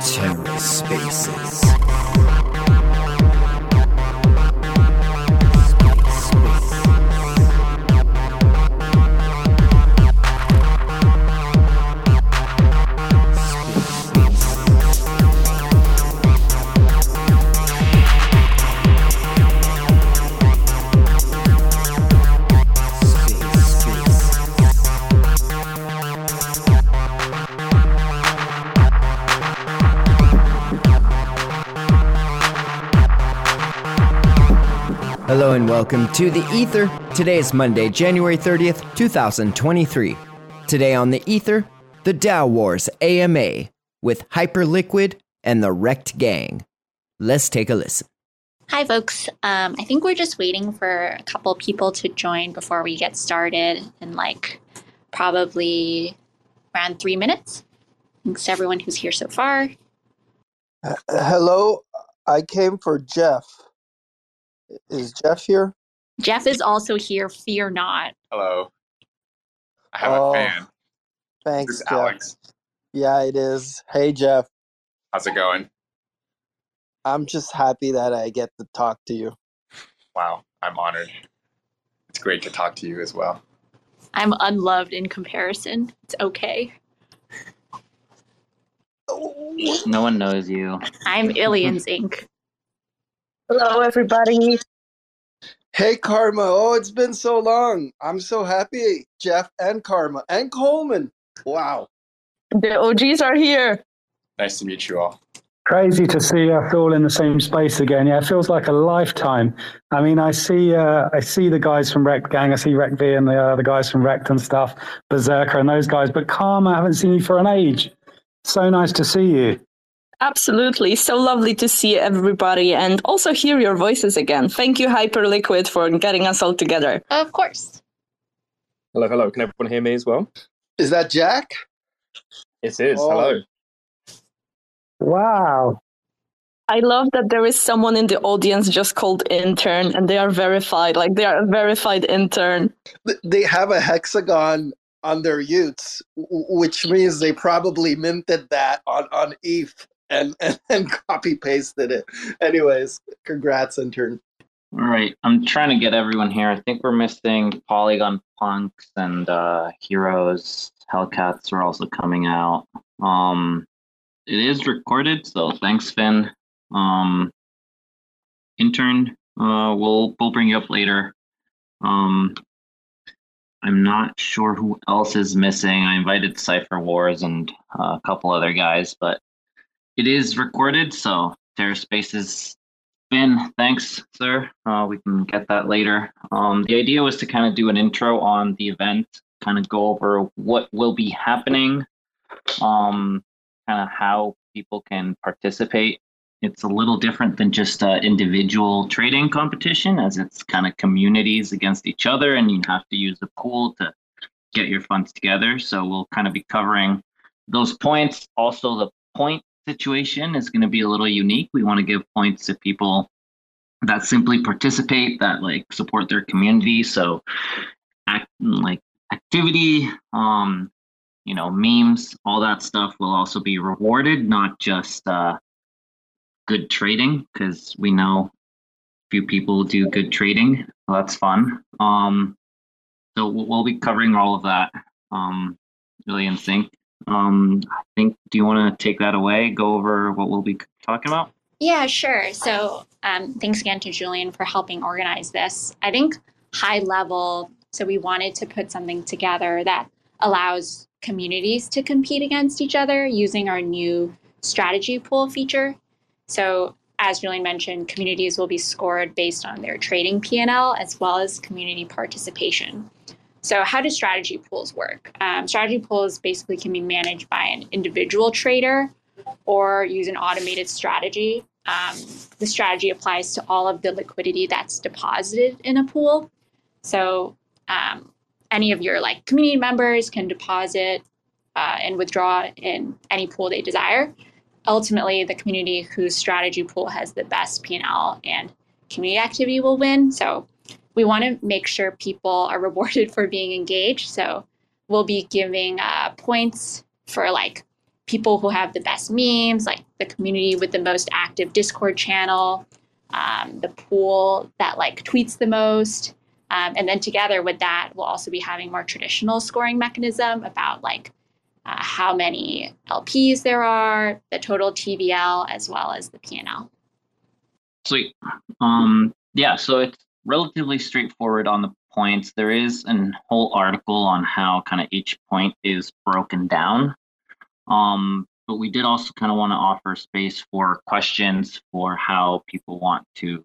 TerraSpaces. Hello welcome to the Ether. Today is Monday, January 30th, 2023. Today on the Ether, the DAO Wars AMA with Hyperliquid and the Rekt Gang. Let's take a listen. Hi, folks. Um, I think we're just waiting for a couple people to join before we get started in like probably around three minutes. Thanks to everyone who's here so far. Uh, hello, I came for Jeff. Is Jeff here? Jeff is also here. Fear not. Hello. I have Oh, a fan. Thanks, This Jeff. Alex. Yeah, it is. Hey, Jeff. How's it going? I'm just happy that I get to talk to you. Wow, I'm honored. It's great to talk to you as well. I'm unloved in comparison. It's okay. No one knows you. I'm Aliens Inc. Hello, everybody. Hey, Karma. Oh, it's been so long. I'm so happy, Jeff and Karma and Coleman. Wow. The OGs are here. Nice to meet you all. Crazy to see us all in the same space again. Yeah, it feels like a lifetime. I mean, I see, uh, I see the guys from Rekt Gang. I see Wreck V and the uh, the guys from Rekt and stuff, Berserker and those guys. But Karma, I haven't seen you for an age. So nice to see you. Absolutely. So lovely to see everybody and also hear your voices again. Thank you, Hyperliquid, for getting us all together. Of course. Hello, hello. Can everyone hear me as well? Is that Jack? It is. Oh. Hello. Wow. I love that there is someone in the audience just called intern and they are verified. Like they are a verified intern. They have a hexagon on their utes, which means they probably minted that on, on ETH and, and, and copy pasted it. Anyways, congrats, intern. All right, I'm trying to get everyone here. I think we're missing Polygon Punks and uh, Heroes. Hellcats are also coming out. Um, it is recorded, so thanks, Finn. Um, intern, uh, we'll we'll bring you up later. Um, I'm not sure who else is missing. I invited Cipher Wars and uh, a couple other guys, but it is recorded, so TerraSpaces Finn, thanks, sir. Uh, we can get that later. Um, the idea was to kind of do an intro on the event, kind of go over what will be happening, um, kind of how people can participate. It's a little different than just uh, individual trading competition, as it's kind of communities against each other, and you have to use a pool to get your funds together. So we'll kind of be covering those points. Also, the point situation is going to be a little unique. We want to give points to people that simply participate, that like support their community. So, act like activity, um, you know, memes, all that stuff will also be rewarded, not just uh, good trading, because we know few people do good trading. So that's fun. Um, so we'll, we'll be covering all of that um, really in sync. Um, I think, do you want to take that away? Go over what we'll be talking about? Yeah, sure. So, um, thanks again to Julian for helping organize this. I think high level, so we wanted to put something together that allows communities to compete against each other using our new strategy pool feature. So, as Julian mentioned, communities will be scored based on their trading P&L as well as community participation. So, how do strategy pools work? Um, strategy pools basically can be managed by an individual trader or use an automated strategy. Um, the strategy applies to all of the liquidity that's deposited in a pool. So, um, any of your like community members can deposit uh, and withdraw in any pool they desire. Ultimately, the community whose strategy pool has the best P&L and community activity will win. So, we want to make sure people are rewarded for being engaged. So we'll be giving uh, points for like people who have the best memes, like the community with the most active Discord channel, um, the pool that like tweets the most. Um, and then together with that, we'll also be having more traditional scoring mechanism about like uh, how many LPs there are, the total TVL, as well as the PNL. Sweet. Um, yeah, so it's relatively straightforward on the points. There is a whole article on how kind of each point is broken down. Um, but we did also kind of want to offer space for questions for how people want to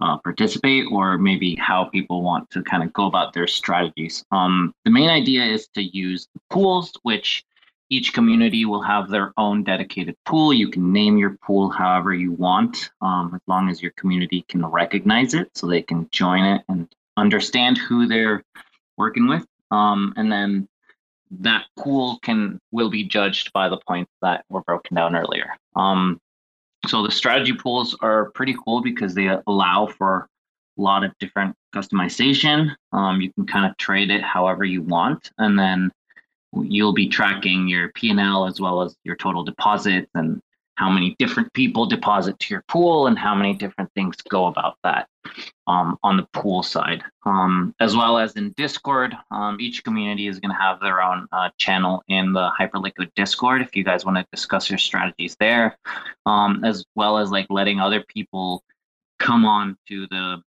uh, participate or maybe how people want to kind of go about their strategies. Um, the main idea is to use the pools, which each community will have their own dedicated pool. You can name your pool however you want, um, as long as your community can recognize it so they can join it and understand who they're working with. Um, and then that pool can will be judged by the points that were broken down earlier. Um, so the strategy pools are pretty cool because they allow for a lot of different customization. Um, you can kind of trade it however you want, and then you'll be tracking your P&L as well as your total deposits and how many different people deposit to your pool and how many different things go about that um, on the pool side. Um, as well as in Discord, um, each community is going to have their own uh, channel in the Hyperliquid Discord if you guys want to discuss your strategies there, um, as well as like letting other people come on to the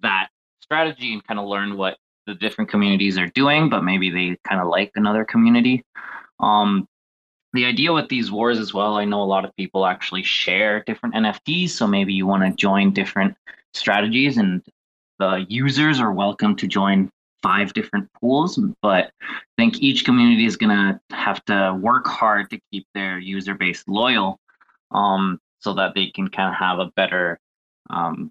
that strategy and kind of learn what the different communities are doing, but maybe they kind of like another community. Um, the idea with these wars as well, I know a lot of people actually share different NFTs. So maybe you want to join different strategies, and the users are welcome to join five different pools. But I think each community is going to have to work hard to keep their user base loyal um, so that they can kind of have a better um,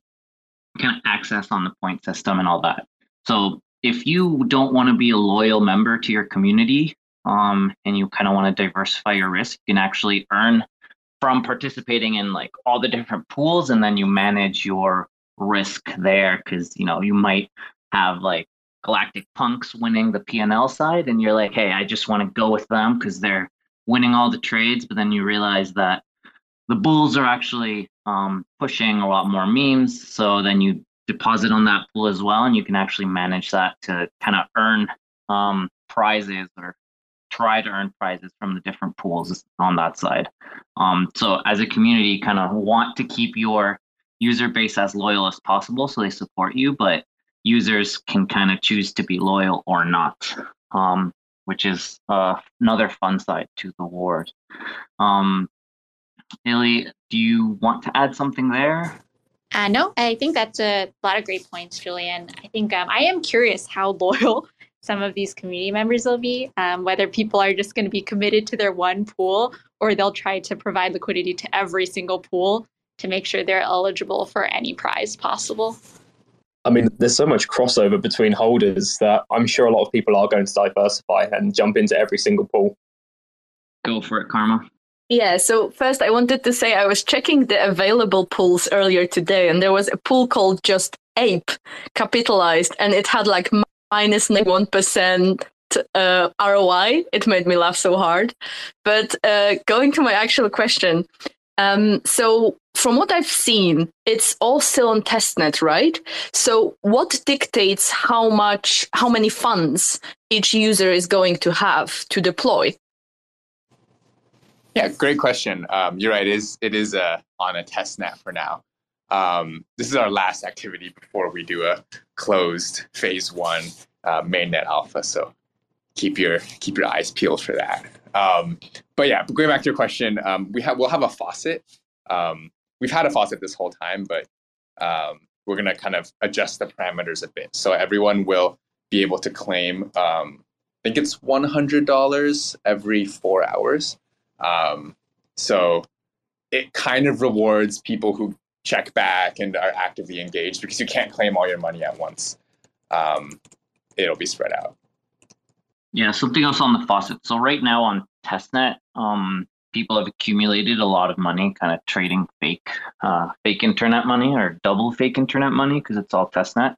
kind of access on the point system and all that. So if you don't want to be a loyal member to your community, um, and you kind of want to diversify your risk, you can actually earn from participating in like all the different pools, and then you manage your risk there because you know you might have like Galactic Punks winning the PNL side, and you're like, hey, I just want to go with them because they're winning all the trades, but then you realize that the bulls are actually um, pushing a lot more memes, so then you deposit on that pool as well, and you can actually manage that to kind of earn um, prizes or try to earn prizes from the different pools on that side. Um, so as a community, kind of want to keep your user base as loyal as possible, so they support you, but users can kind of choose to be loyal or not, um, which is uh, another fun side to the wars. Um, do you want to add something there? Uh, no, I think that's a lot of great points, Julian. I think um, I am curious how loyal some of these community members will be, um, whether people are just going to be committed to their one pool or they'll try to provide liquidity to every single pool to make sure they're eligible for any prize possible. I mean, there's so much crossover between holders that I'm sure a lot of people are going to diversify and jump into every single pool. Go for it, Karma. Yeah, so first I wanted to say I was checking the available pools earlier today, and there was a pool called just Ape capitalized, and it had like minus 1% uh, ROI. It made me laugh so hard. But uh, going to my actual question. Um, so, from what I've seen, it's all still on testnet, right? So, what dictates how much, how many funds each user is going to have to deploy? Yeah, great question. Um, you're right. It is it is uh, on a test net for now. Um, this is our last activity before we do a closed phase one uh, mainnet alpha. So keep your keep your eyes peeled for that. Um, but yeah, going back to your question, um, we have we'll have a faucet. Um, we've had a faucet this whole time, but um, we're gonna kind of adjust the parameters a bit. So everyone will be able to claim. I think it's one hundred dollars every four hours. Um, so it kind of rewards people who check back and are actively engaged because you can't claim all your money at once. Um, it'll be spread out. Yeah, something else on the faucet. So right now on testnet, um, people have accumulated a lot of money, kind of trading fake, uh, fake internet money or double fake internet money because it's all testnet.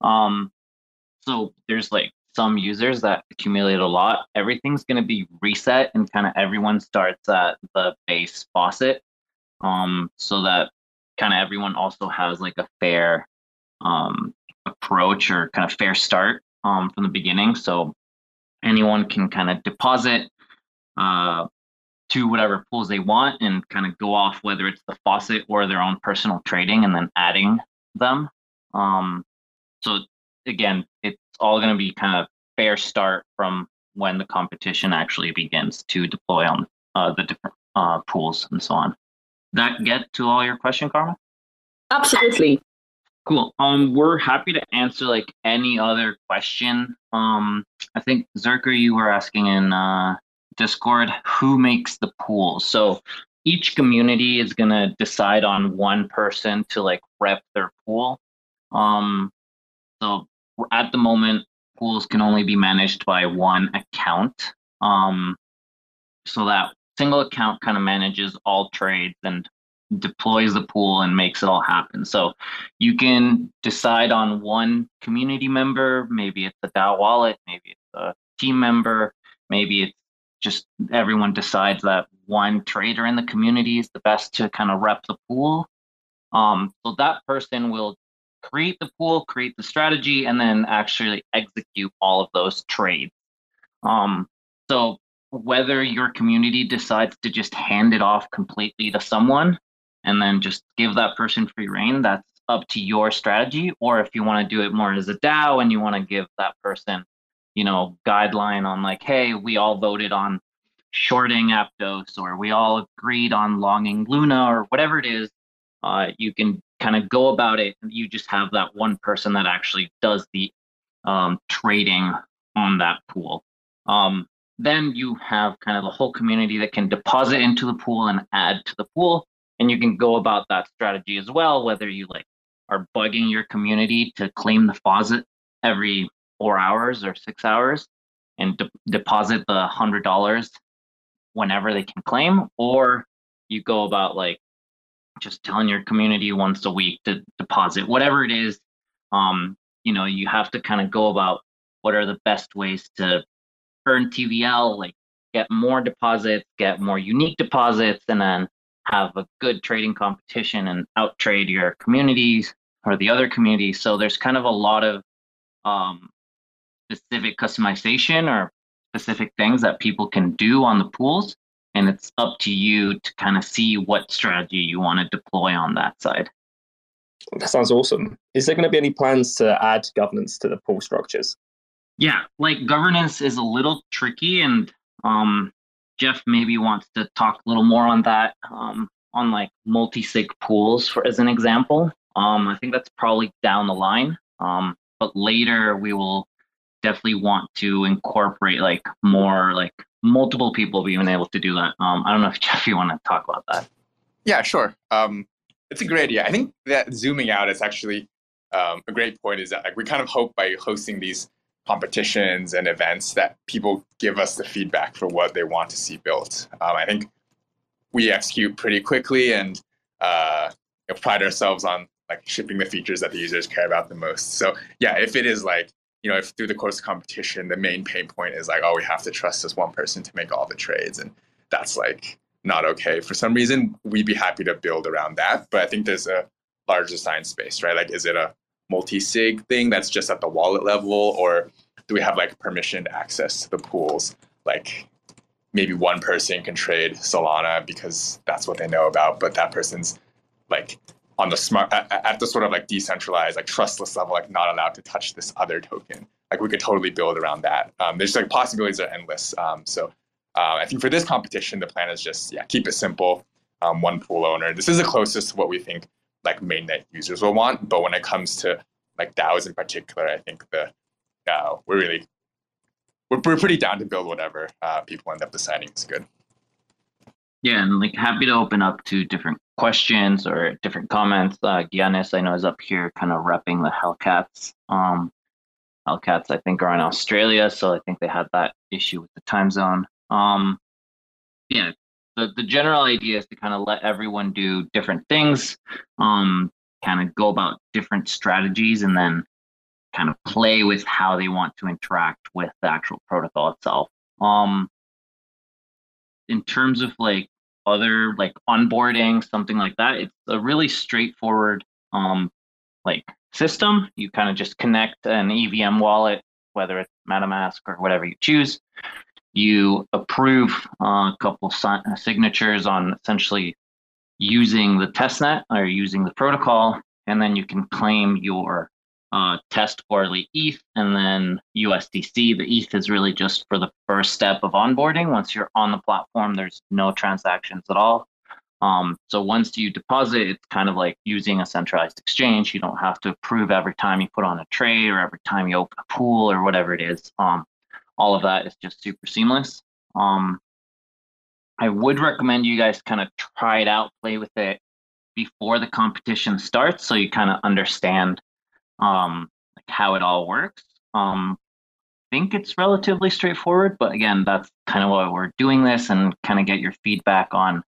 Um, so there's like some users that accumulate a lot. Everything's going to be reset and kind of everyone starts at the base faucet, um, so that kind of everyone also has like a fair um, approach or kind of fair start um, from the beginning. So anyone can kind of deposit uh, to whatever pools they want and kind of go off whether it's the faucet or their own personal trading and then adding them. Um, so again, it's all going to be kind of fair start from when the competition actually begins to deploy on uh, the different uh, pools and so on. That get to all your question, Karma? Absolutely. Cool. Um, we're happy to answer like any other question. Um, I think Zerker, you were asking in uh, Discord who makes the pool. So each community is gonna decide on one person to like rep their pool. Um, so at the moment, pools can only be managed by one account. Um, so that single account kind of manages all trades and deploys the pool and makes it all happen. So you can decide on one community member, maybe it's a DAO wallet, maybe it's a team member, maybe it's just everyone decides that one trader in the community is the best to kind of rep the pool. Um, so that person will create the pool, create the strategy, and then actually execute all of those trades. Um, so whether your community decides to just hand it off completely to someone and then just give that person free reign, that's up to your strategy. Or if you want to do it more as a DAO and you want to give that person, you know, guideline on like, hey, we all voted on shorting Aptos or we all agreed on longing Luna or whatever it is, uh, you can kind of go about it. You just have that one person that actually does the um, trading on that pool. Um, then you have kind of the whole community that can deposit into the pool and add to the pool. And you can go about that strategy as well, whether you like are bugging your community to claim the faucet every four hours or six hours and de- deposit the hundred dollars whenever they can claim, or you go about like just telling your community once a week to deposit whatever it is um, you know you have to kind of go about what are the best ways to earn tvl like get more deposits get more unique deposits and then have a good trading competition and out trade your communities or the other communities. So there's kind of a lot of um, specific customization or specific things that people can do on the pools and it's up to you to kind of see what strategy you want to deploy on that side. That sounds awesome. Is there going to be any plans to add governance to the pool structures? Yeah, like governance is a little tricky, and um, Jeff maybe wants to talk a little more on that. Um, on like multi-sig pools, for as an example. Um, I think that's probably down the line. Um, but later we will definitely want to incorporate like more like multiple people being able to do that. Um, I don't know if Jeff, you want to talk about that. Yeah, sure. Um, it's a great idea. I think that zooming out is actually um, a great point. Is that like we kind of hope by hosting these competitions and events that people give us the feedback for what they want to see built. Um, I think we execute pretty quickly and uh, pride ourselves on like shipping the features that the users care about the most. So yeah, if it is like you know, if through the course of competition, the main pain point is like, oh, we have to trust this one person to make all the trades, and that's like not okay. For some reason, we'd be happy to build around that, but I think there's a larger design space, right? Like, is it a multi-sig thing that's just at the wallet level, or do we have like permissioned access to the pools? Like, maybe one person can trade Solana because that's what they know about, but that person's like on the smart at, the sort of like decentralized like trustless level like not allowed to touch this other token. Like we could totally build around that. Um, there's like possibilities are endless. Um, so uh, i think for this competition the plan is just yeah keep it simple um, one pool owner. This is the closest to what we think like mainnet users will want but when it comes to like daos in particular i think the uh, we're really we're, we're pretty down to build whatever uh, people end up deciding is good yeah, and like happy to open up to different questions or different comments. Uh, Giannis, I know, is up here kind of repping the Hellcats. Um, Hellcats, I think, are in Australia, so I think they had that issue with the time zone. Um, yeah, the, the general idea is to kind of let everyone do different things, um, kind of go about different strategies, and then kind of play with how they want to interact with the actual protocol itself. Um, in terms of like other like onboarding, something like that, it's a really straightforward um, like system. You kind of just connect an EVM wallet, whether it's MetaMask or whatever you choose. You approve uh, a couple si- signatures on essentially using the testnet or using the protocol, and then you can claim your uh, test Goerli ETH and then USDC. The ETH is really just for the first step of onboarding. Once you're on the platform, there's no transactions at all. Um, so once you deposit, it's kind of like using a centralized exchange. You don't have to approve every time you put on a trade or every time you open a pool or whatever it is. Um, all of that is just super seamless. Um, I would recommend you guys kind of try it out, play with it before the competition starts, so you kind of understand um, like how it all works. Um, I think it's relatively straightforward, but again, that's kind of why we're doing this and kind of get your feedback on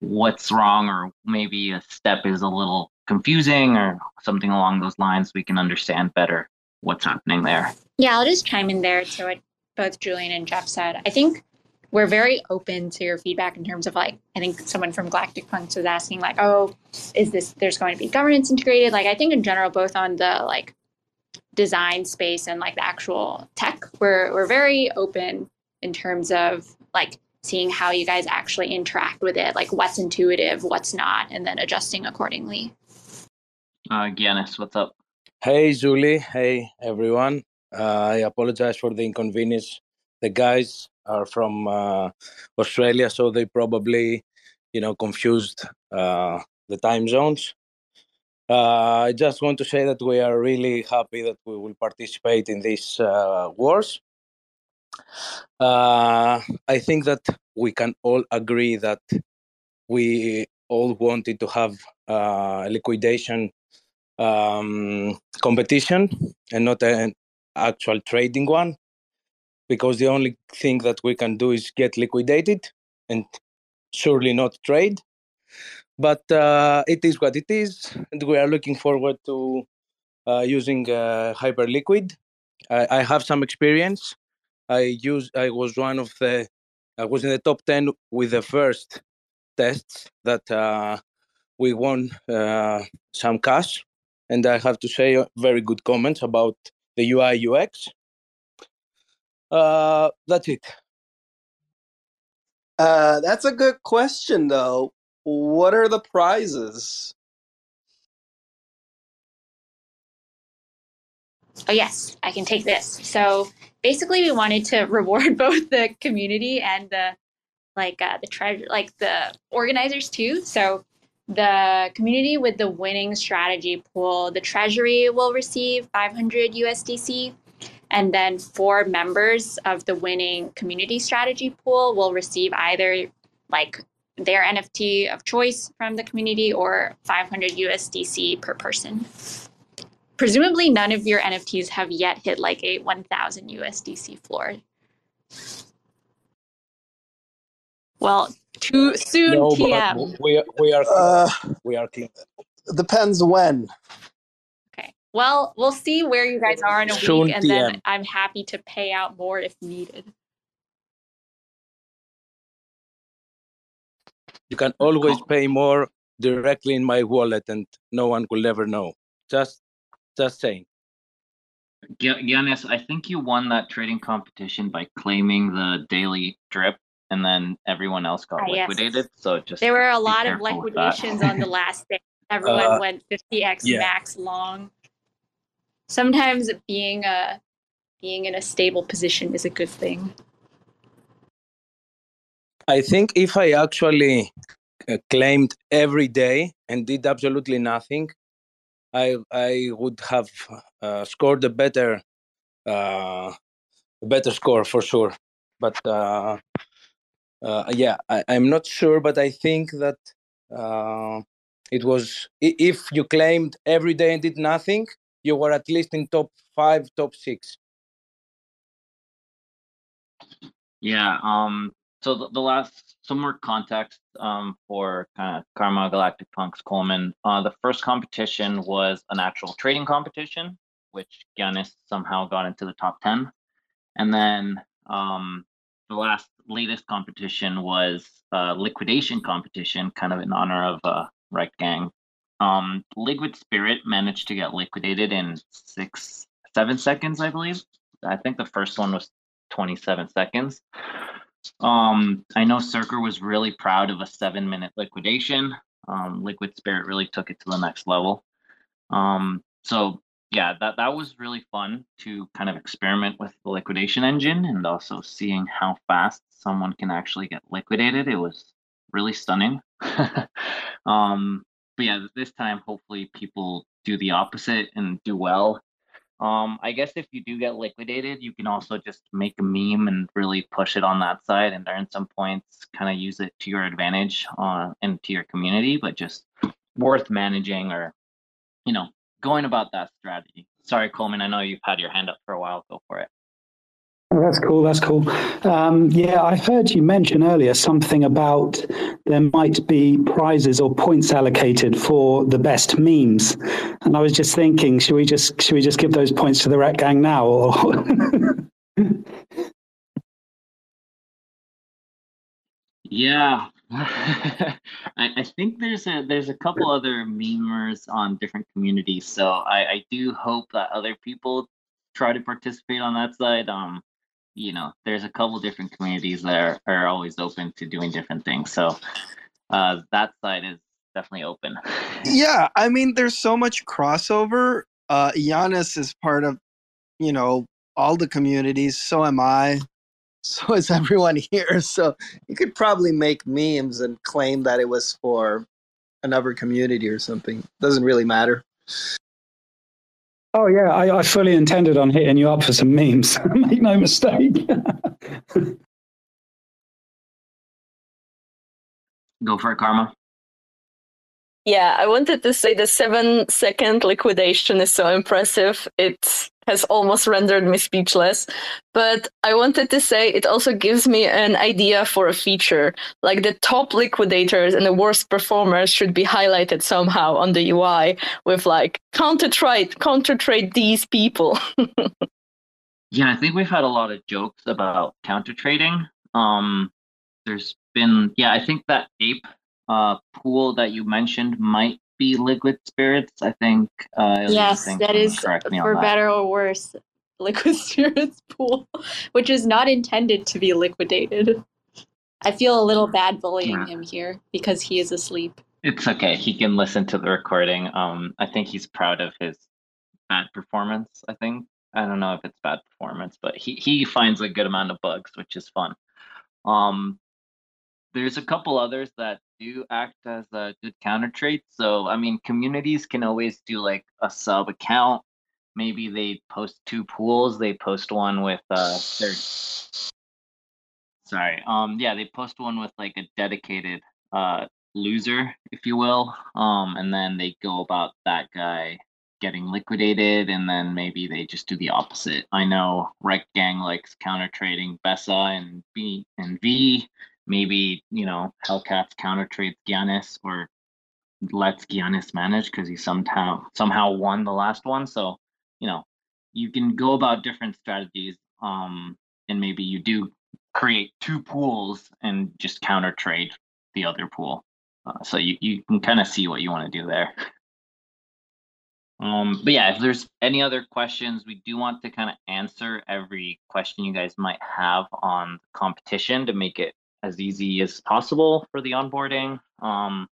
what's wrong or maybe a step is a little confusing or something along those lines. We can understand better what's happening there. Yeah, I'll just chime in there to what both Julian and Jeff said. I think we're very open to your feedback in terms of like i think someone from galactic punks was asking like oh is this there's going to be governance integrated? Like i think in general both on the like design space and like the actual tech we're we're very open in terms of like seeing how you guys actually interact with it like what's intuitive what's not and then adjusting accordingly. Uh Giannis, what's up? Hey julie hey everyone. Uh, i apologize for the inconvenience. The guys are from uh, Australia, so they probably, you know, confused uh, the time zones. Uh, I just want to say that we are really happy that we will participate in these wars. I think that we can all agree that we all wanted to have uh, liquidation um, competition and not an actual trading one because the only thing that we can do is get liquidated and surely not trade. But uh, it is what it is, and we are looking forward to uh, using uh, Hyperliquid. I, I, have some experience. I use. I was one of the. I was in the top ten with the first tests that uh, we won uh, some cash, and I have to say very good comments about the UI UX uh, that's it. Uh, that's a good question, though. What are the prizes? Oh, yes, I can take this. So basically, we wanted to reward both the community and the like uh, the treasure, like the organizers too. So the community with the winning strategy pool, the treasury will receive 500 USDC, and then four members of the winning community strategy pool will receive either like their NFT of choice from the community or 500 USDC per person. Presumably, none of your NFTs have yet hit like a 1000 USDC floor. Well, too soon, no, TM. We, we are uh, we are clean. Depends when. Well, we'll see where you guys are in a Soon week, and DM. then I'm happy to pay out more if needed. You can always pay more directly in my wallet, and no one will ever know. Just, just saying. Giannis, I think you won that trading competition by claiming the daily drip, and then everyone else got ah, liquidated. Yes. So just there were a lot of liquidations on the last day. Everyone uh, went 50x yeah. max long sometimes being a being in a stable position is a good thing. I think if I actually uh, claimed every day and did absolutely nothing, I I would have uh, scored a better uh, a better score for sure. But uh, uh, yeah, I, am not sure, but I think that uh, it was if you claimed every day and did nothing, you were at least in top five, top six. Yeah. Um. So the, the last some more context um for kind of Karma Galactic Punks Coleman. Uh, the first competition was an actual trading competition. which Giannis somehow got into the top 10. And then um, the last latest competition was a liquidation competition, kind of in honor of uh, Rekt Gang. Um, Liquid Spirit managed to get liquidated in six, seven seconds, I believe. I think the first one was 27 seconds. Um, I know Zerker was really proud of a seven minute liquidation. Um, Liquid Spirit really took it to the next level. Um, so yeah, that that was really fun to kind of experiment with the liquidation engine and also seeing how fast someone can actually get liquidated. It was really stunning. um, but yeah, this time hopefully people do the opposite and do well. Um, I guess if you do get liquidated, you can also just make a meme and really push it on that side and earn some points, kind of use it to your advantage uh, and to your community, but just worth managing or, you know, going about that strategy. Sorry, Coleman, I know you've had your hand up for a while. Go for it. That's cool. That's cool. Um, yeah, I heard you mention earlier something about there might be prizes or points allocated for the best memes, and I was just thinking, should we just should we just give those points to the Rekt Gang now? Or yeah, I, I, think there's a there's a couple other memers on different communities, so I, I do hope that other people try to participate on that side. Um, you know, there's a couple different communities that are, are always open to doing different things. So uh, that side is definitely open. yeah, I mean, there's so much crossover. Uh, Giannis is part of, you know, all the communities. So am I. So is everyone here. So you could probably make memes and claim that it was for another community or something. Doesn't really matter. Oh yeah, I, I fully intended on hitting you up for some memes. Make no mistake. Go for it, Karma. Yeah, I wanted to say the seven second liquidation is so impressive. It has almost rendered me speechless. But I wanted to say it also gives me an idea for a feature. Like the top liquidators and the worst performers should be highlighted somehow on the UI with like counter trade, counter trade these people. yeah, I think we've had a lot of jokes about counter trading. Um, there's been, yeah, I think that ape uh, pool that you mentioned might be liquid spirits. I think. Uh, yes, that is for that. better or worse. Liquid spirits pool, which is not intended to be liquidated. I feel a little bad bullying him here because he is asleep. It's okay. He can listen to the recording. Um, I think he's proud of his bad performance. I think I don't know if it's bad performance, but he he finds a good amount of bugs, which is fun. Um, there's a couple others that do act as a good counter trade. So, I mean, communities can always do like a sub account. Maybe they post two pools. They post one with uh, their sorry, um, yeah, they post one with like a dedicated uh loser, if you will. Um, and then they go about that guy getting liquidated, and then maybe they just do the opposite. I know Rekt Gang likes counter trading Bessa and B and V maybe you know Hellcats counter trades Giannis or lets Giannis manage because he somehow somehow won the last one. So you know you can go about different strategies, um, and maybe you do create two pools and just counter trade the other pool. Uh, so you, you can kind of see what you want to do there. Um, but yeah, if there's any other questions, we do want to kind of answer every question you guys might have on competition to make it as easy as possible for the onboarding. Um,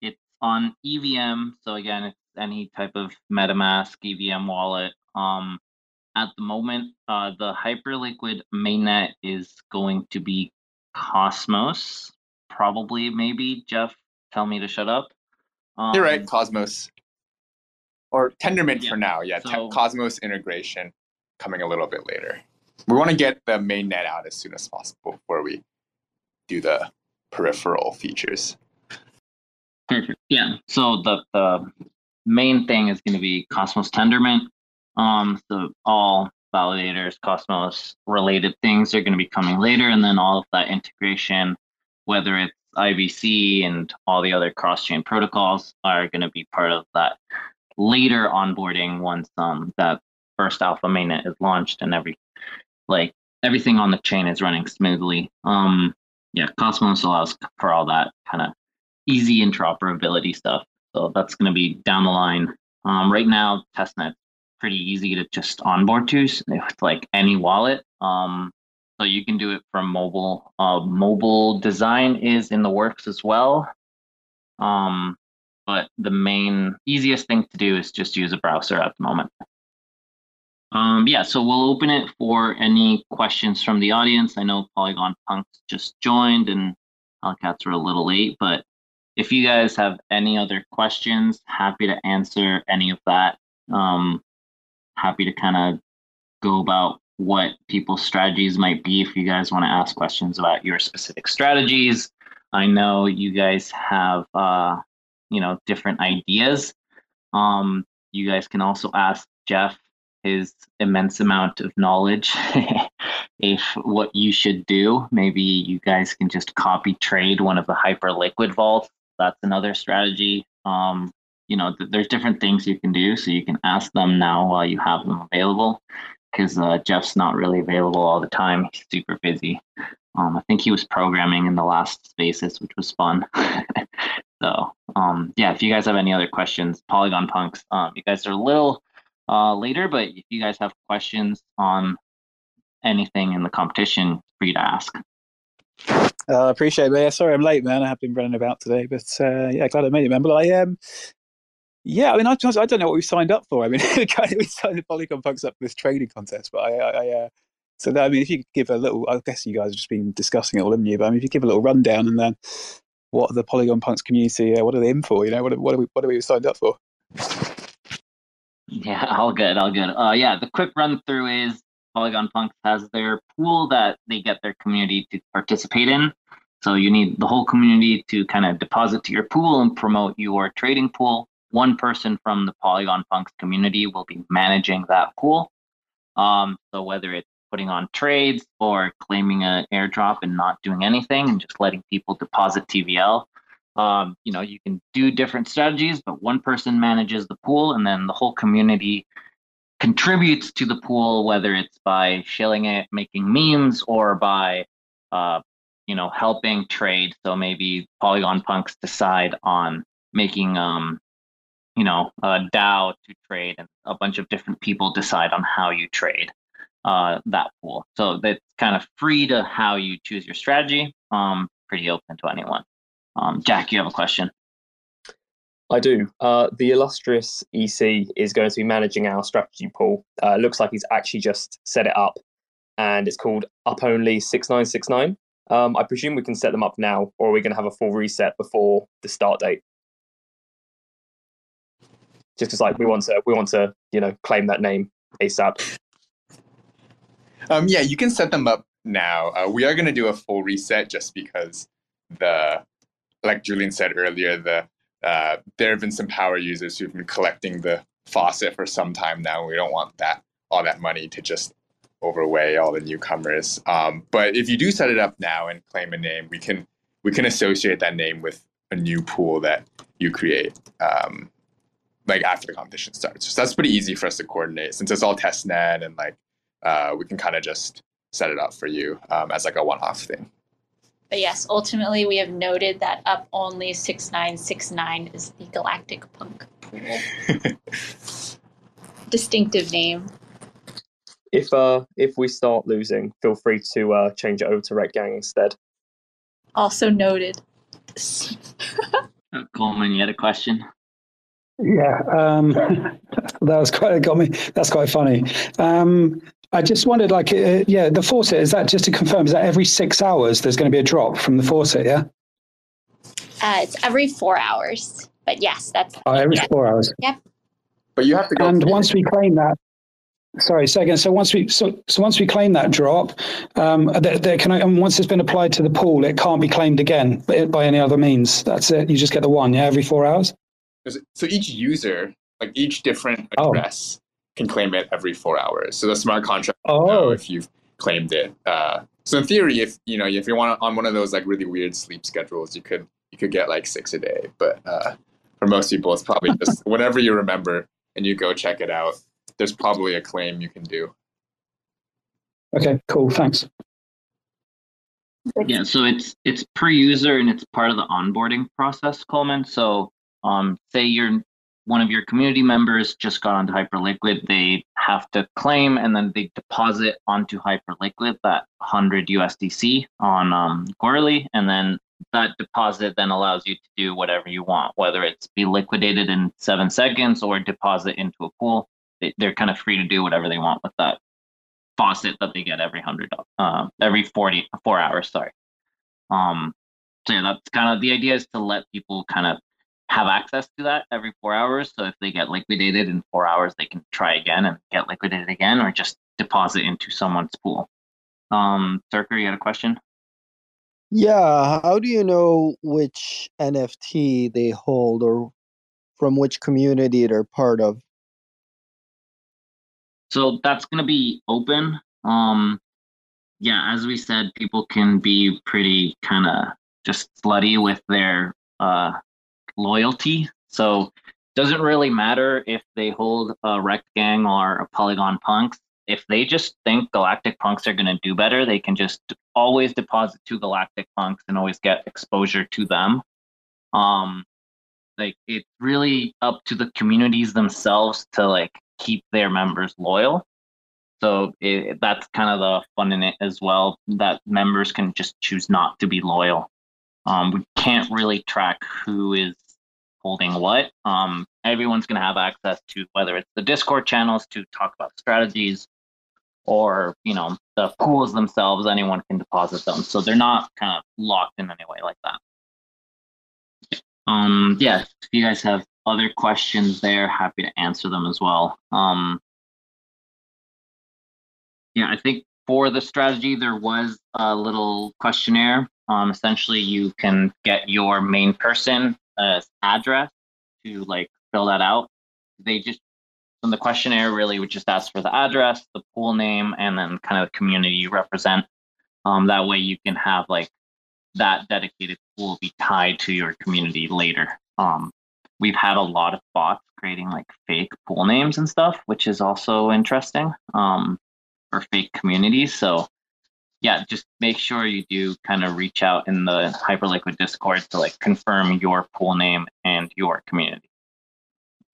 it's on EVM, so again, it's any type of MetaMask EVM wallet. Um, at the moment, uh, the Hyperliquid mainnet is going to be Cosmos. Probably, maybe Jeff, tell me to shut up. Um, You're right, um, Cosmos. Or Tendermint yeah, for now. Yeah, so, Cosmos integration coming a little bit later. We want to get the mainnet out as soon as possible before we do the peripheral features. Perfect. Yeah. So the the main thing is going to be Cosmos Tendermint. Um, so all validators, Cosmos related things are going to be coming later, and then all of that integration, whether it's IBC and all the other cross chain protocols, are going to be part of that later onboarding once um, that first alpha mainnet is launched and every like everything on the chain is running smoothly. Um, yeah, Cosmos allows for all that kind of easy interoperability stuff. So that's going to be down the line. Um, right now, testnet pretty easy to just onboard to with like any wallet. Um, so you can do it from mobile. Uh, mobile design is in the works as well. Um, but the main easiest thing to do is just use a browser at the moment. Um, yeah, so we'll open it for any questions from the audience. I know Polygon Punks just joined and Hellcats were a little late, but if you guys have any other questions, happy to answer any of that. Um, happy to kind of go about what people's strategies might be if you guys want to ask questions about your specific strategies. I know you guys have uh, you know different ideas. Um, you guys can also ask Jeff his immense amount of knowledge if what you should do. Maybe you guys can just copy trade one of the Hyperliquid vaults. That's another strategy. Um, you know, th- there's different things you can do, so you can ask them now while you have them available. Because uh, Jeff's not really available all the time; he's super busy. Um, I think he was programming in the last spaces, which was fun. so, um, yeah, if you guys have any other questions, Polygon Punks, um, you guys are a little uh, later, but if you guys have questions on anything in the competition, free to ask. I uh, appreciate it. Yeah, sorry I'm late, man. I have been running about today, but uh, yeah, glad I made it, man. But I um, yeah, I mean, I, I don't know what we signed up for. I mean, we signed the Polygon Punks up for this trading contest, but I, I, I uh, so that, I mean, if you could give a little, I guess you guys have just been discussing it all, haven't you? But I mean, if you give a little rundown and then what are the Polygon Punks community, uh, what are they in for? You know, what, what are we, what are we signed up for? Yeah, all good, all good. Uh, yeah, the quick run through is Polygon Punks has their pool that they get their community to participate in. So you need the whole community to kind of deposit to your pool and promote your trading pool. One person from the Polygon Punks community will be managing that pool. Um, so whether it's putting on trades or claiming an airdrop and not doing anything and just letting people deposit TVL, um, you know, you can do different strategies, but one person manages the pool and then the whole community contributes to the pool, whether it's by shilling it, making memes, or by, uh, you know, helping trade. So maybe Polygon Punks decide on making, um, you know, a DAO to trade, and a bunch of different people decide on how you trade uh, that pool. So that's kind of free to how you choose your strategy. Um, pretty open to anyone. Um, Jack, you have a question? I do. Uh, the illustrious EC is going to be managing our strategy pool. Uh, looks like he's actually just set it up, and it's called Up Only Six Nine Six Nine. Um, I presume we can set them up now, or are we going to have a full reset before the start date? Just because, like, we want to, we want to, you know, claim that name ASAP. Um, yeah, you can set them up now. Uh, we are going to do a full reset just because the like Julian said earlier, the uh, there have been some power users who've been collecting the faucet for some time now. We don't want that all that money to just overweigh all the newcomers. Um, but if you do set it up now and claim a name, we can we can associate that name with a new pool that you create. Um, like after the competition starts. So that's pretty easy for us to coordinate since it's all testnet and like uh, we can kind of just set it up for you um, as like a one-off thing. But yes, ultimately we have noted that up only 6969 is the Galactic Punk pool. Distinctive name. If uh if we start losing, feel free to uh change it over to Rekt Gang instead. Also noted. Coleman, you had a question? Yeah, um, that was quite got me. That's quite funny. Um, I just wondered, like, uh, yeah, the faucet is that just to confirm? Is that every six hours there's going to be a drop from the faucet? Yeah. Uh, it's every four hours, but yes, that's oh, every yeah. four hours. Yep. But you have to go. And once we claim that, sorry, second. So once we so, so once we claim that drop, um, there, there can I, and once it's been applied to the pool, it can't be claimed again by any other means. That's it. You just get the one, yeah, every four hours. So each user, like each different address, oh. Can claim it every four hours. So the smart contract, oh. know if you've claimed it. Uh, so in theory, if you know if you want on one of those like really weird sleep schedules, you could you could get like six a day. But uh, for most people, it's probably just whenever you remember and you go check it out. There's probably a claim you can do. Okay, cool. Thanks. Yeah, so it's it's per user and it's part of the onboarding process, Coleman. So um, say you're one of your community members just got onto Hyperliquid, they have to claim and then they deposit onto Hyperliquid that 100 USDC on um, and then that deposit then allows you to do whatever you want, whether it's be liquidated in seven seconds or deposit into a pool. They, are kind of free to do whatever they want with that faucet that they get every hundred, uh, every 40, four hours. Sorry. Um, so yeah, that's kind of the idea is to let people kind of have access to that every four hours. So if they get liquidated in four hours, they can try again and get liquidated again, or just deposit into someone's pool. Um, Zerker, you had a question? Yeah, how do you know which NFT they hold or from which community they're part of? So that's going to be open. Um, yeah, as we said, people can be pretty kind of just slutty with their uh, loyalty. So doesn't really matter if they hold a Rekt Gang or a Polygon Punks. If they just think Galactic Punks are going to do better, they can just always deposit to Galactic Punks and always get exposure to them. Um, like it's really up to the communities themselves to like keep their members loyal. So it, that's kind of the fun in it as well. That members can just choose not to be loyal. Um, we can't really track who is holding what. Um, everyone's going to have access to whether it's the Discord channels to talk about strategies, or you know the pools themselves. Anyone can deposit them, so they're not kind of locked in any way like that. Um, yeah, if you guys have other questions there, happy to answer them as well. Um, yeah, I think for the strategy, there was a little questionnaire. Um, essentially, you can get your main person uh, address to like fill that out. They just from the questionnaire really would just ask for the address, the pool name, and then kind of the community you represent. Um, that way, you can have like that dedicated pool be tied to your community later. Um, we've had a lot of bots creating like fake pool names and stuff, which is also interesting um, for fake communities. So yeah, just make sure you do kind of reach out in the Hyperliquid Discord to like confirm your pool name and your community.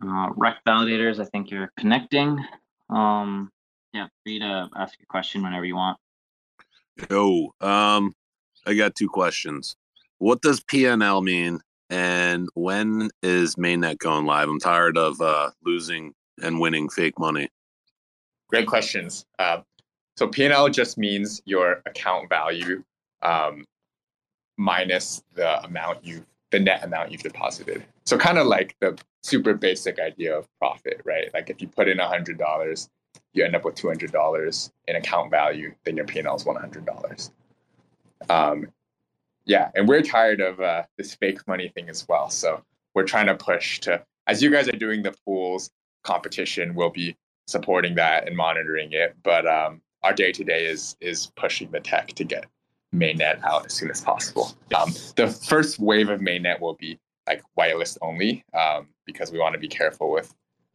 Uh, Rekt Validators, I think you're connecting. Um, yeah, free to ask your question whenever you want. Yo, um, I got two questions. What does PNL mean, and when is mainnet going live? I'm tired of uh, losing and winning fake money. Great questions. Uh, so P&L just means your account value um, minus the amount you the net amount you've deposited. So kind of like the super basic idea of profit, right? Like if you put in hundred dollars, you end up with two hundred dollars in account value, then your P&L is one hundred dollars. Um, yeah, and we're tired of uh, this fake money thing as well. So we're trying to push to, as you guys are doing the pools competition, we'll be supporting that and monitoring it. But um, our day to day is is pushing the tech to get mainnet out as soon as possible. Um, the first wave of mainnet will be like whitelist only um, because we want to be careful with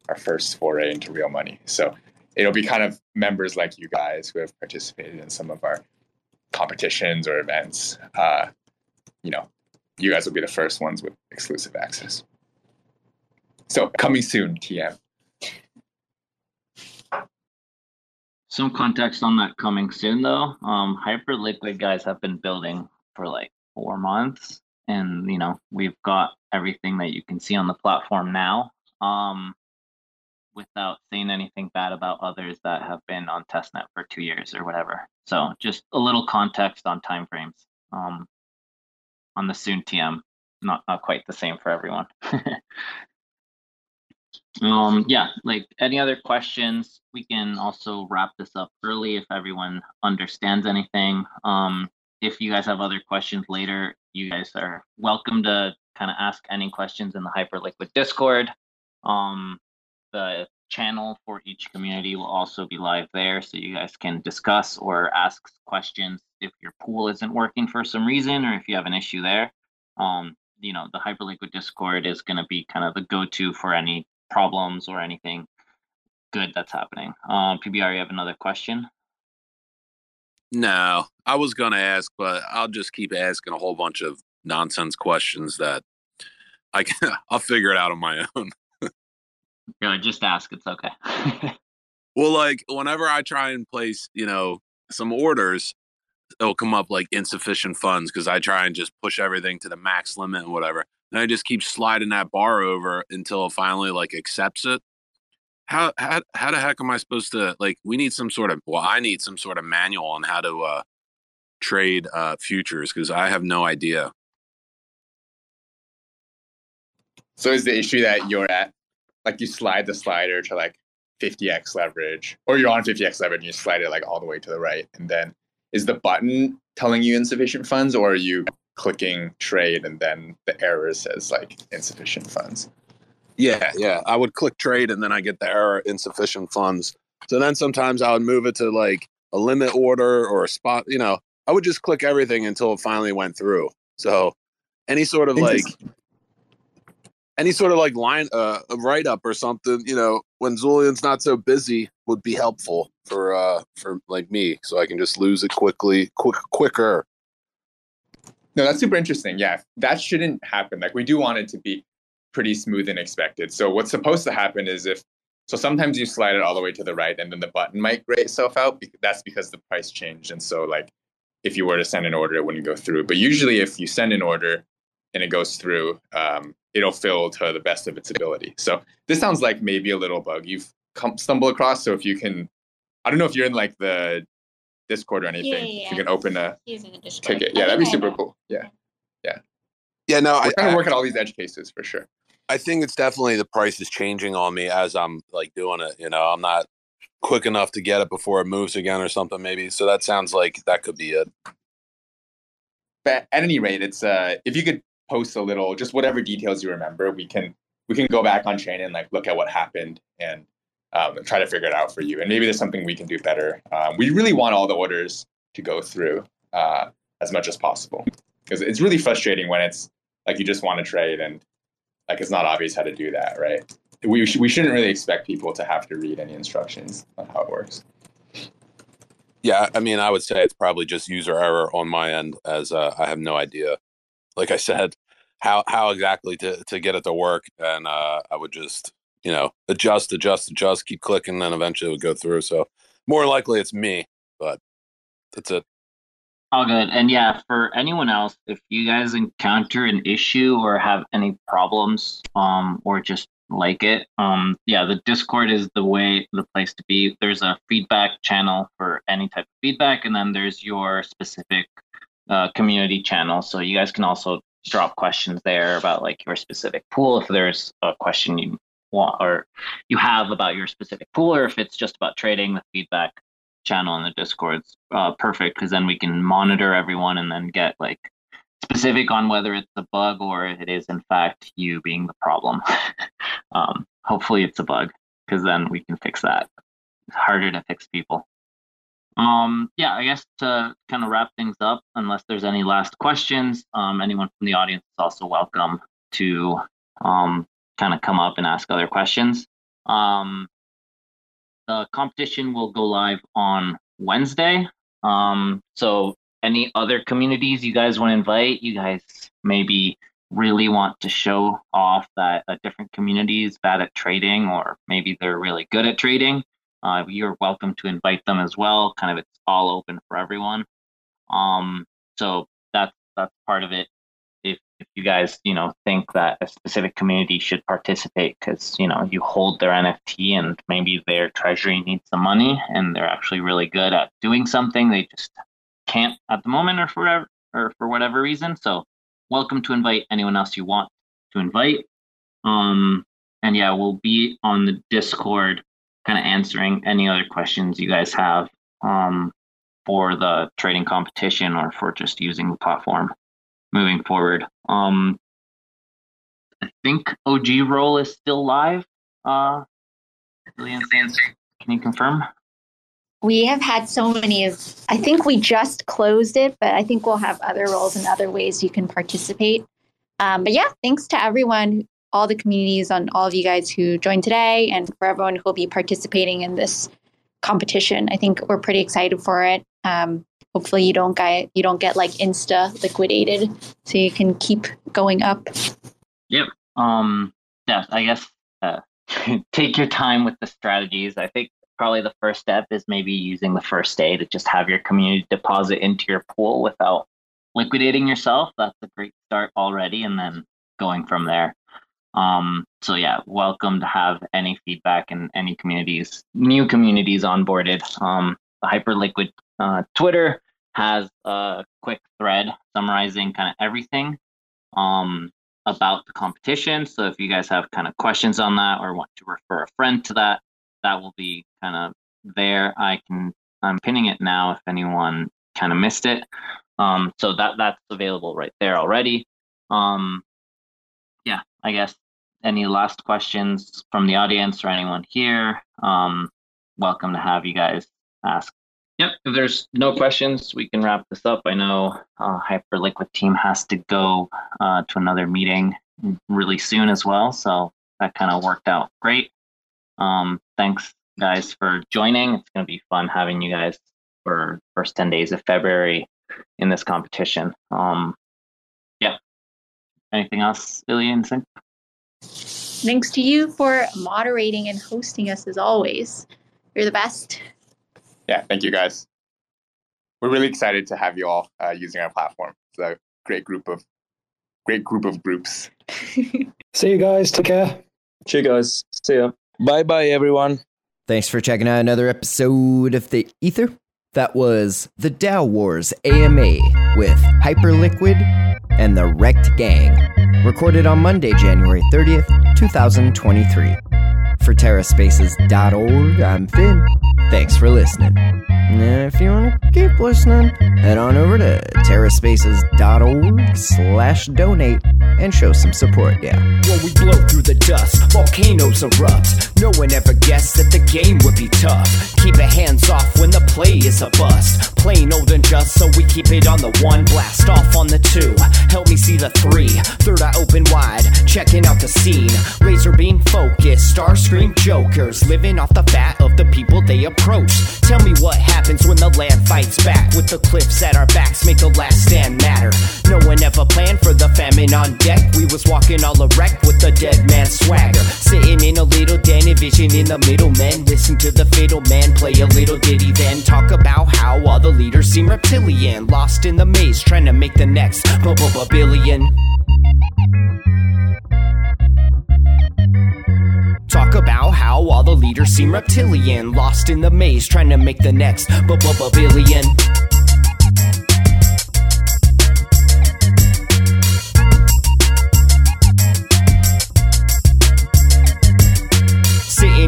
our first foray into real money. So it'll be kind of members like you guys who have participated in some of our competitions or events, uh, you know, you guys will be the first ones with exclusive access. So coming soon, TM. Some context on that coming soon though. Um, Hyperliquid guys have been building for like four months, and you know we've got everything that you can see on the platform now. Um, without saying anything bad about others that have been on testnet for two years or whatever. So just a little context on timeframes. Um, on the soon TM, not not quite the same for everyone. um, yeah, like any other questions, we can also wrap this up early if everyone understands anything. Um, if you guys have other questions later, you guys are welcome to kind of ask any questions in the Hyperliquid Discord. Um, the channel for each community will also be live there so you guys can discuss or ask questions if your pool isn't working for some reason or if you have an issue there um, you know the Hyperliquid Discord is going to be kind of the go-to for any problems or anything good that's happening. Um, PBR, you have another question? No, I was going to ask, but I'll just keep asking a whole bunch of nonsense questions that I can, I'll figure it out on my own. yeah, just ask. It's okay. well, like whenever I try and place, you know, some orders, it'll come up like insufficient funds because I try and just push everything to the max limit and whatever. And I just keep sliding that bar over until it finally like accepts it how how how the heck am I supposed to like? We need some sort of well, I need some sort of manual on how to uh, trade uh, futures because I have no idea. So is the issue that you're at like you slide the slider to like 50x leverage, or you're on 50x leverage and you slide it like all the way to the right, and then is the button telling you insufficient funds, or are you clicking trade and then the error says like insufficient funds? Yeah, yeah. I would click trade and then I get the error insufficient funds. So then sometimes I would move it to like a limit order or a spot, you know, I would just click everything until it finally went through. So any sort of like any sort of like line uh write up or something, you know, when xulian's not so busy would be helpful for uh for like me so I can just lose it quickly quick quicker. No, that's super interesting. Yeah, that shouldn't happen. Like we do want it to be pretty smooth and expected. So what's supposed to happen is if so sometimes you slide it all the way to the right and then the button might gray itself out. That's because the price changed. And so like if you were to send an order, it wouldn't go through. But usually if you send an order and it goes through, um, it'll fill to the best of its ability. So this sounds like maybe a little bug you've come, stumbled across. So if you can, I don't know if you're in like the Discord or anything, Yeah, yeah, if you can open a Using the Discord. ticket. Yeah, that'd be super cool. Yeah. Yeah. Yeah, no, We're I, trying to I, work at all these edge cases for sure. I think it's definitely the price is changing on me as I'm like doing it. You know, I'm not quick enough to get it before it moves again or something. Maybe so. That sounds like that could be it. But at any rate, it's uh, if you could post a little, just whatever details you remember, we can we can go back on chain and like look at what happened and um, try to figure it out for you. And maybe there's something we can do better. Um, we really want all the orders to go through uh, as much as possible because it's really frustrating when it's like you just want to trade and like it's not obvious how to do that, right? We sh- we shouldn't really expect people to have to read any instructions on how it works. Yeah, I mean, I would say it's probably just user error on my end, as uh, I have no idea. Like I said, how how exactly to to get it to work, and uh, I would just you know adjust, adjust, adjust, keep clicking, and then eventually it would go through. So more likely it's me, but that's it. All good. And yeah, for anyone else, if you guys encounter an issue or have any problems, um, or just like it, um, yeah, the Discord is the way, the place to be. There's a feedback channel for any type of feedback, and then there's your specific uh, community channel. So you guys can also drop questions there about like your specific pool if there's a question you want or you have about your specific pool, or if it's just about trading, the feedback channel in the Discord's uh, perfect because then we can monitor everyone and then get like specific on whether it's a bug or it is in fact you being the problem. um, hopefully it's a bug because then we can fix that. It's harder to fix people. Um, yeah, I guess to kind of wrap things up, unless there's any last questions, um, anyone from the audience is also welcome to um, kind of come up and ask other questions. Um, the competition will go live on Wednesday. Um, so any other communities you guys want to invite, you guys maybe really want to show off that a different community is bad at trading, or maybe they're really good at trading, uh, you're welcome to invite them as well. Kind of, it's all open for everyone. Um, so that's that's part of it. If you guys you know think that a specific community should participate because you know you hold their NFT and maybe their treasury needs the money and they're actually really good at doing something, they just can't at the moment or for or for whatever reason. So welcome to invite anyone else you want to invite. Um, and yeah, we'll be on the Discord kind of answering any other questions you guys have um, for the trading competition or for just using the platform moving forward. Um, I think OG role is still live. Uh, can you confirm? We have had so many of, I think we just closed it, but I think we'll have other roles and other ways you can participate. Um, but yeah, thanks to everyone, all the communities, on all of you guys who joined today, and for everyone who will be participating in this competition. I think we're pretty excited for it. Um, hopefully, you don't get you don't get like insta liquidated, so you can keep going up. Yep. Um. Yeah. I guess uh, take your time with the strategies. I think probably the first step is maybe using the first day to just have your community deposit into your pool without liquidating yourself. That's a great start already, and then going from there. Um, so yeah, welcome to have any feedback and any communities, new communities onboarded. Um, the Hyperliquid uh, Twitter has a quick thread summarizing kind of everything um, about the competition. So if you guys have kind of questions on that or want to refer a friend to that, that will be kind of there. I can I'm pinning it now if anyone kind of missed it. Um, so that that's available right there already. Um, I guess any last questions from the audience or anyone here? Um, welcome to have you guys ask. Yep, if there's no questions, we can wrap this up. I know uh, Hyperliquid team has to go uh, to another meeting really soon as well, so that kind of worked out great. Um, thanks, guys, for joining. It's going to be fun having you guys for first 10 days of February in this competition. Um, yeah. Anything else, Ilya and Sync? Thanks to you for moderating and hosting us as always. You're the best. Yeah, thank you guys. We're really excited to have you all uh, using our platform. It's a great group of great group of groups. See you guys. Take care. See you guys. See ya. Bye bye, everyone. Thanks for checking out another episode of The Ether. That was the DAO Wars AMA with Hyperliquid and the Rekt Gang. Recorded on Monday, January 30th, 2023. For TerraSpaces.org, I'm Finn. Thanks for listening. And if you want to keep listening, head on over to TerraSpaces.org slash donate and show some support, yeah. When we blow through the dust, volcanoes erupt. No one ever guessed that the game would be tough. Keep your hands off when the play is a bust. Plain old and just, so we keep it on the one. Blast off on the two. Help me see the three. Third eye open wide, checking out the scene. Laser beam focus, star scream jokers. Living off the fat of the people they approach. Tell me what happens when the land fights back. With the cliffs at our backs, make the last stand matter. No one ever planned for the famine on deck. We was walking all erect with the dead man swagger. Sitting in a little den, vision in the middle, men. Listen to the fiddle man play a little ditty, then talk about how all the leaders seem reptilian. Lost in the maze, trying to make the next billion. Talk about how all the leaders seem reptilian. Lost in the maze, trying to make the next billion.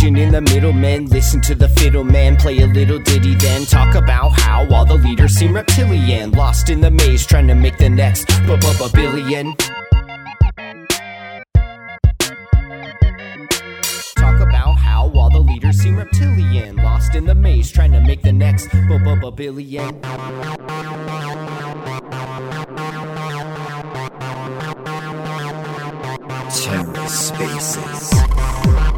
Den, envisioning the middlemen. Listen to the fiddle man play a little ditty, then talk about how all the leaders seem reptilian. Lost in the maze, trying to make the next billion. Talk about how all the leaders seem reptilian. Lost in the maze, trying to make the next billion. Terra Spaces.